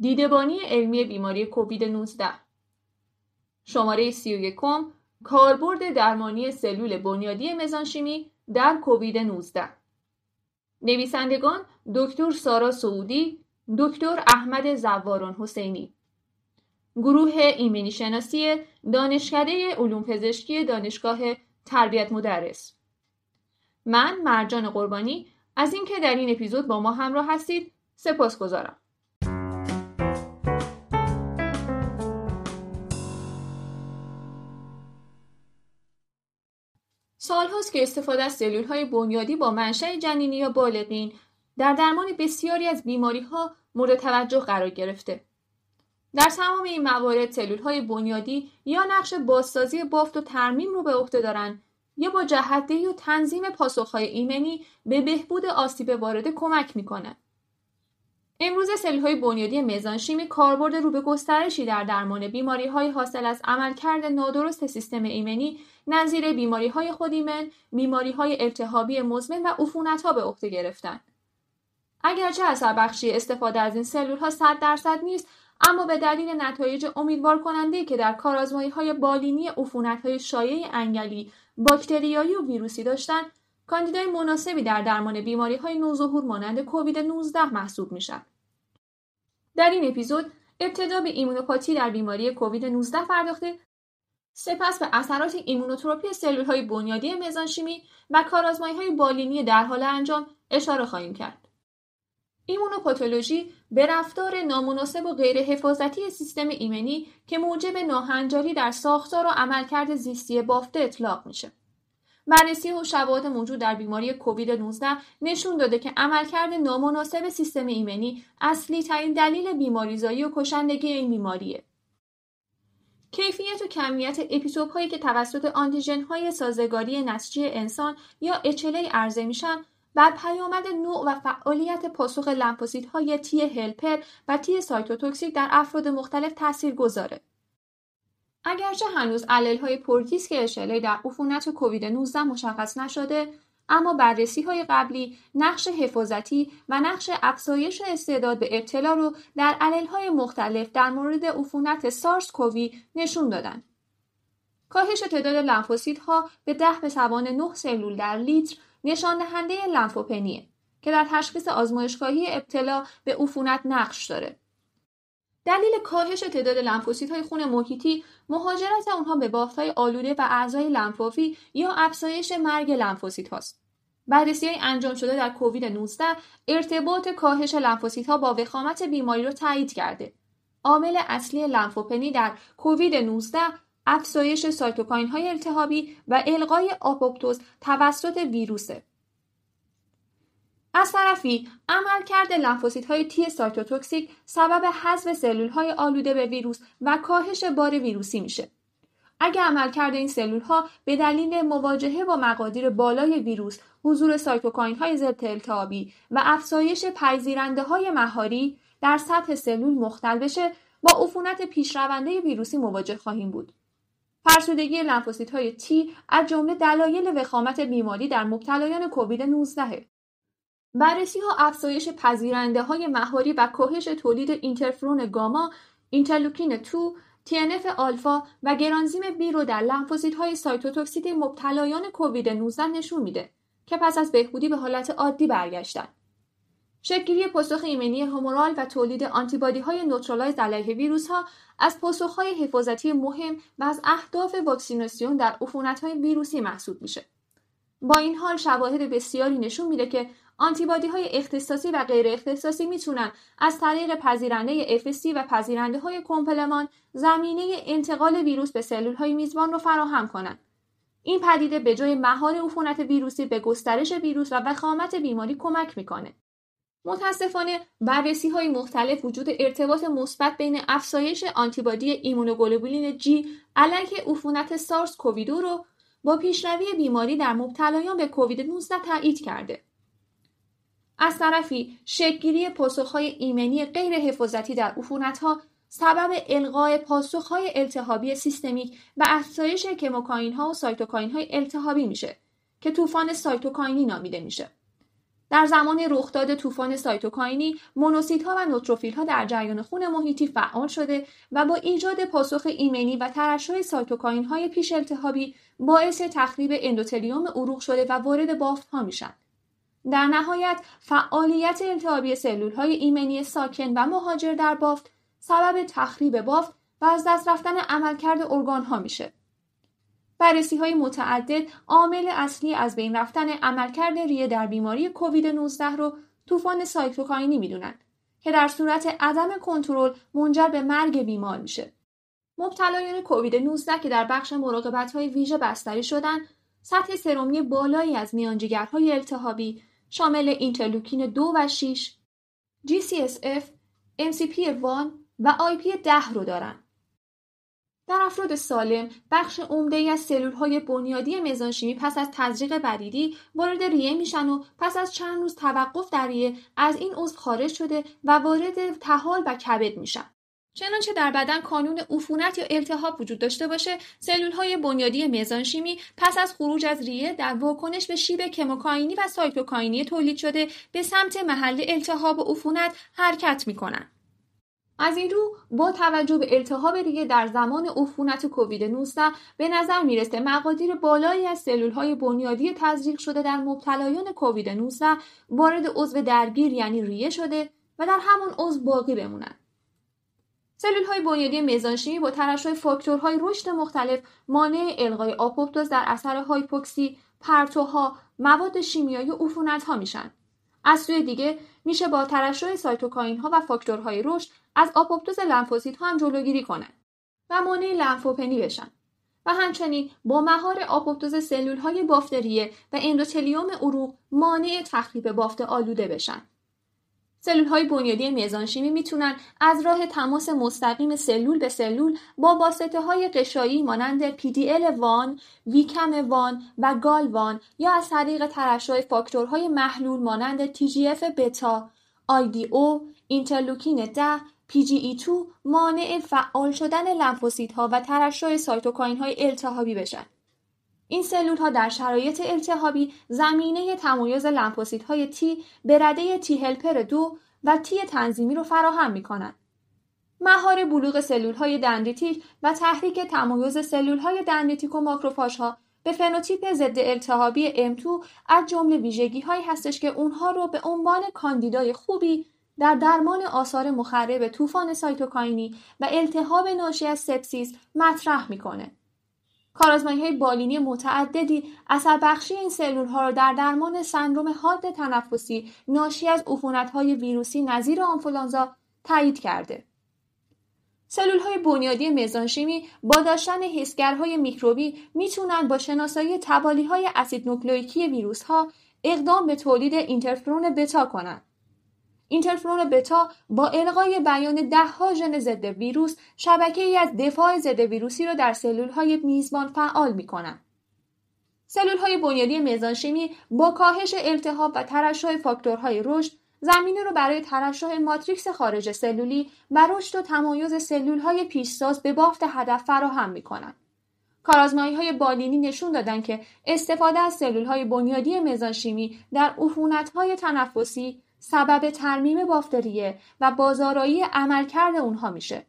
دیدبانی علمی بیماری کووید 19 شماره 31 کاربرد درمانی سلول بنیادی مزانشیمی در کووید 19 نویسندگان دکتر سارا سعودی دکتر احمد زوارون حسینی. گروه ایمنی شناسی دانشکده علوم پزشکی دانشگاه تربیت مدرس. من مرجان قربانی از اینکه در این اپیزود با ما همراه هستید سپاس گذارم. سالهاست که استفاده از سلول های بنیادی با منشأ جنینی یا بالغین در درمان بسیاری از بیماری ها مورد توجه قرار گرفته. در تمام این موارد سلول های بنیادی یا نقش بازسازی بافت و ترمیم رو به عهده دارند یا با جهتدهی و تنظیم پاسخهای ایمنی به بهبود آسیب وارده کمک می‌کنند. امروز سلول های بنیادی مزانشیمی کاربرد رو به گسترشی در درمان بیماری های حاصل از عملکرد نادرست سیستم ایمنی نظیر بیماری های خودیمن، بیماری های التهابی مزمن و عفونت ها به عهده گرفتند. اگرچه اثر بخشی استفاده از این سلول ها 100 درصد نیست اما به دلیل نتایج امیدوار کننده که در کارآزمایی های بالینی عفونت های شایع انگلی باکتریایی و ویروسی داشتن کاندیدای مناسبی در درمان بیماری های نوظهور مانند کووید 19 محسوب میشن. در این اپیزود ابتدا به ایمونوپاتی در بیماری کووید 19 پرداخته سپس به اثرات ایمونوتروپی سلول های بنیادی مزانشیمی و کارآزمایی های بالینی در حال انجام اشاره خواهیم کرد. ایمونوپاتولوژی به رفتار نامناسب و غیر حفاظتی سیستم ایمنی که موجب ناهنجاری در ساختار و عملکرد زیستی بافته اطلاق میشه. بررسی و شواهد موجود در بیماری کووید 19 نشون داده که عملکرد نامناسب سیستم ایمنی اصلی ترین دلیل بیماریزایی و کشندگی این بیماریه. کیفیت و کمیت اپیتوپ هایی که توسط آنتیژن های سازگاری نسجی انسان یا HLA عرضه میشن بر پیامد نوع و فعالیت پاسخ های T helper و T cytotoxic در افراد مختلف تاثیر گذاره. اگرچه هنوز علل های پرتیسک اشله در عفونت کووید 19 مشخص نشده اما بررسی های قبلی نقش حفاظتی و نقش افزایش استعداد به ابتلا رو در علل های مختلف در مورد عفونت سارس کووی نشون دادن. کاهش تعداد لنفوسیدها به ده به توان 9 سلول در لیتر نشان دهنده لنفوپنیه که در تشخیص آزمایشگاهی ابتلا به عفونت نقش داره. دلیل کاهش تعداد لنفوسیت‌های خون محیطی مهاجرت آنها به بافت‌های آلوده و اعضای لنفاوی یا افزایش مرگ لنفوسیت هاست. بررسی انجام شده در کووید 19 ارتباط کاهش لنفوسیت ها با وخامت بیماری را تایید کرده. عامل اصلی لنفوپنی در کووید 19 افزایش سایتوکاین های التهابی و القای آپوپتوز توسط ویروسه. از طرفی عملکرد های T cytotoxic سبب حذف سلول های آلوده به ویروس و کاهش بار ویروسی میشه. اگر عملکرد این سلول ها به دلیل مواجهه با مقادیر بالای ویروس، حضور سایتوکاین های ضد التهابی و افزایش پذیرنده های مهاری در سطح سلول مختل بشه با عفونت پیشرونده ویروسی مواجه خواهیم بود. فرسودگی لنفوسیت های T از جمله دلایل وخامت بیماری در مبتلایان کووید 19 بررسی ها افزایش پذیرنده های مهاری و کاهش تولید اینترفرون گاما، اینترلوکین 2 TNF آلفا و گرانزیم B رو در لنفوسیت های cytotoxic مبتلایان کووید 19 نشون میده که پس از بهبودی به حالت عادی برگشتن. شکلگیری پاسخ ایمنی هومورال و تولید آنتیبادی های neutralize علیه ویروس ها از پاسخ های حفاظتی مهم و از اهداف واکسیناسیون در عفونت های ویروسی محسوب میشه. با این حال شواهد بسیاری نشون میده که آنتیبادی های اختصاصی و غیر اختصاصی می‌تونن از طریق پذیرنده FSC و پذیرنده های کمپلمان زمینه انتقال ویروس به سلول های میزبان رو فراهم کنند. این پدیده به جای مهار عفونت ویروسی به گسترش ویروس و وخامت بیماری کمک می‌کنه. متاسفانه بررسی های مختلف وجود ارتباط مثبت بین افزایش آنتیبادی ایمونوگلوبولین G علیه عفونت سارس کوویدو رو با پیشروی بیماری در مبتلایان به کووید 19 تایید کرده. از طرفی شکلگیری پاسخهای ایمنی غیر حفاظتی در ها سبب القای پاسخهای التهابی سیستمیک و افزایش کموکاین ها و سایتوکاین های التهابی میشه که طوفان سایتوکاینی نامیده میشه. در زمان رخداد طوفان سایتوکاینی مونوسیت ها و نوتروفیل ها در جریان خون محیطی فعال شده و با ایجاد پاسخ ایمنی و ترشح سایتوکاین های پیش التهابی باعث تخریب اندوتلیوم عروق شده و وارد بافت ها میشن. در نهایت فعالیت التهابی سلول های ایمنی ساکن و مهاجر در بافت سبب تخریب بافت و از دست رفتن عملکرد ارگان ها میشه. بررسی های متعدد عامل اصلی از بین رفتن عملکرد ریه در بیماری کووید 19 رو طوفان سایتوکاینی می‌دونند که در صورت عدم کنترل منجر به مرگ بیمار میشه. مبتلایان کووید 19 که در بخش مراقبت های ویژه بستری شدن سطح سرومی بالایی از میانجیگرهای التهابی شامل اینترلوکین 2 و 6 GCSF MCP1 و IP10 رو دارند. در افراد سالم بخش عمده ای از سلول های بنیادی مزانشیمی پس از تزریق بدیدی وارد ریه میشن و پس از چند روز توقف در ریه از این عضو خارج شده و وارد تحال و کبد میشن چنانچه در بدن کانون عفونت یا التهاب وجود داشته باشه سلول های بنیادی مزانشیمی پس از خروج از ریه در واکنش به شیب کموکاینی و سایتوکاینی تولید شده به سمت محل التهاب و عفونت حرکت می‌کنن از این رو با توجه به التهاب ریه در زمان عفونت کووید 19 به نظر می‌رسه مقادیر بالایی از سلول های بنیادی تزریق شده در مبتلایان کووید 19 وارد عضو درگیر یعنی ریه شده و در همون عضو باقی بمونند. سلول های بنیادی مزانشیمی با ترشح فاکتورهای رشد مختلف مانع القای آپوپتوز در اثر هایپوکسی، پرتوها، مواد شیمیایی و عفونت ها میشن. از سوی دیگه میشه با ترشح سایتوکاین ها و فاکتورهای رشد از آپوپتوز لنفوسیت ها هم جلوگیری کنند و مانع لنفوپنی بشن و همچنین با مهار آپوپتوز سلول های بافت ریه و اندوتلیوم عروق مانع تخریب بافت آلوده بشن. سلول های بنیادی مزانشیمی می‌تونن از راه تماس مستقیم سلول به سلول با واسطه های غشایی مانند PDL one، VCAM one و Gal one یا از طریق ترشح فاکتورهای محلول مانند TGF beta، IDO، اینترلوکین 10 PGE2 مانع فعال شدن لنفوسیت ها و ترشح سایتوکاین های التهابی بشن. این سلول ها در شرایط التهابی زمینه تمایز لنفوسیت های تی به رده T helper دو و تی تنظیمی رو فراهم می کنند. مهار بلوغ سلول های دندریتیک و تحریک تمایز سلول های دندریتیک و ماکروفاژ ها به فنوتیپ ضد التهابی M2 از جمله ویژگی هایی هستش که اونها رو به عنوان کاندیدای خوبی در درمان آثار مخرب طوفان سایتوکاینی و التهاب ناشی از سپسیس مطرح می‌کنه. کارآزمایی های بالینی متعددی اثر بخشی این سلول ها را در درمان سندروم حاد تنفسی ناشی از عفونت های ویروسی نظیر آنفولانزا تایید کرده. سلول های بنیادی مزانشیمی با داشتن حسگرهای میکروبی می‌تونن با شناسایی تبالی های اسید نوکلئیکی ویروس ها اقدام به تولید اینترفرون بتا کنند. اینترفرون بتا با القای بیان دهها ژن ضد ویروس شبکه ای از دفاع ضد ویروسی را در سلول های میزبان فعال می کنند. سلول های بنیادی مزانشیمی با کاهش التهاب و ترشح فاکتورهای رشد زمینه رو برای ترشح ماتریکس خارج سلولی و رشد و تمایز سلول های پیشساز به بافت هدف فراهم می کنند. کارازمایی های بالینی نشون دادن که استفاده از سلول های بنیادی مزانشیمی در عفونت های تنفسی سبب ترمیم بافتریه و بازارایی عملکرد اونها میشه.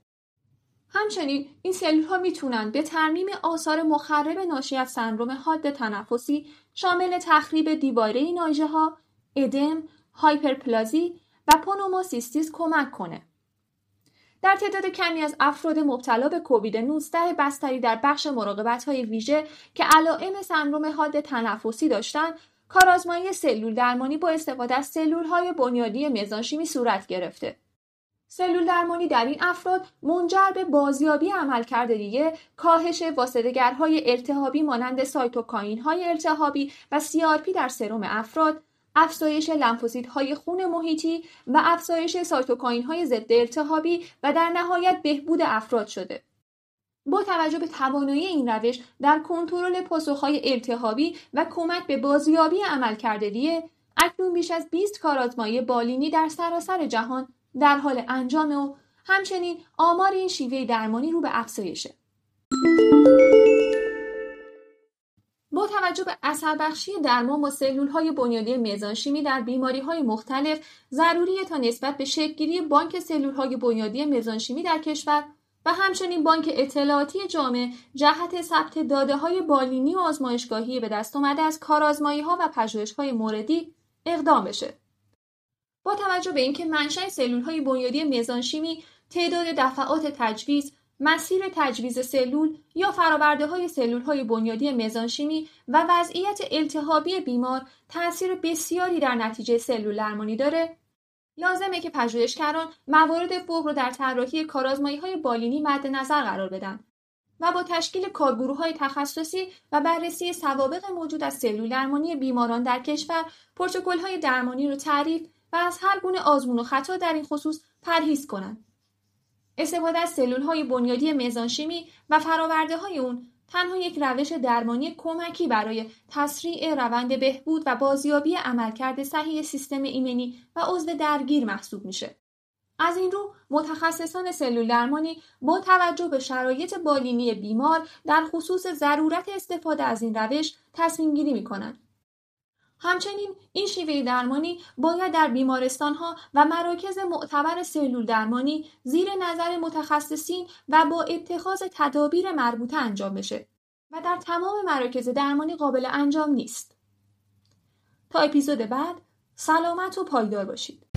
همچنین این سلول ها می‌تونن به ترمیم آثار مخرب ناشی از سندروم حاد تنفسی شامل تخریب دیواره ناژه ها، ادم، هایپرپلازی و پونوموسیستیس کمک کنه. در تعداد کمی از افراد مبتلا به کووید 19 بستری در بخش مراقبت های ویژه که علائم سندروم حاد تنفسی داشتن کارآزمایی سلول درمانی با استفاده از سلول های بنیادی مزانشیمی صورت گرفته. سلول درمانی در این افراد منجر به بازیابی عملکرد دیگه کاهش واسطهگرهای التهابی مانند سایتوکاین های التهابی و CRP در سرم افراد افزایش های خون محیطی و افزایش سایتوکاین های ضد التهابی و در نهایت بهبود افراد شده. با توجه به توانایی این روش در کنترل پاسخهای التهابی و کمک به بازیابی عملکرد ریه اکنون بیش از 20 کارآزمایی بالینی در سراسر جهان در حال انجام و همچنین آمار این شیوه درمانی رو به افزایشه. با توجه به اثر بخشی درمان با سلول های بنیادی مزانشیمی در بیماری های مختلف ضروریه تا نسبت به شکلگیری بانک سلول های بنیادی مزانشیمی در کشور و همچنین بانک اطلاعاتی جامع جهت ثبت داده های بالینی و آزمایشگاهی به دست آمده از کارآزمایی ها و پژوهش های موردی اقدام بشه. با توجه به اینکه منشأ سلول های بنیادی مزانشیمی تعداد دفعات تجویز مسیر تجویز سلول یا فراورده های سلول های بنیادی مزانشیمی و وضعیت التهابی بیمار تاثیر بسیاری در نتیجه سلول درمانی داره لازمه که پژوهشگران موارد فوق رو در طراحی کارآزمایی های بالینی مد نظر قرار بدن و با تشکیل کارگروه های تخصصی و بررسی سوابق موجود از سلول درمانی بیماران در کشور پروتکل های درمانی رو تعریف و از هر گونه آزمون و خطا در این خصوص پرهیز کنند استفاده از سلول های بنیادی مزانشیمی و فراورده های اون تنها یک روش درمانی کمکی برای تسریع روند بهبود و بازیابی عملکرد صحیح سیستم ایمنی و عضو درگیر محسوب میشه. از این رو متخصصان سلول درمانی با توجه به شرایط بالینی بیمار در خصوص ضرورت استفاده از این روش تصمیم گیری می کنند. همچنین این شیوه درمانی باید در بیمارستان ها و مراکز معتبر سلول درمانی زیر نظر متخصصین و با اتخاذ تدابیر مربوطه انجام بشه و در تمام مراکز درمانی قابل انجام نیست. تا اپیزود بعد سلامت و پایدار باشید.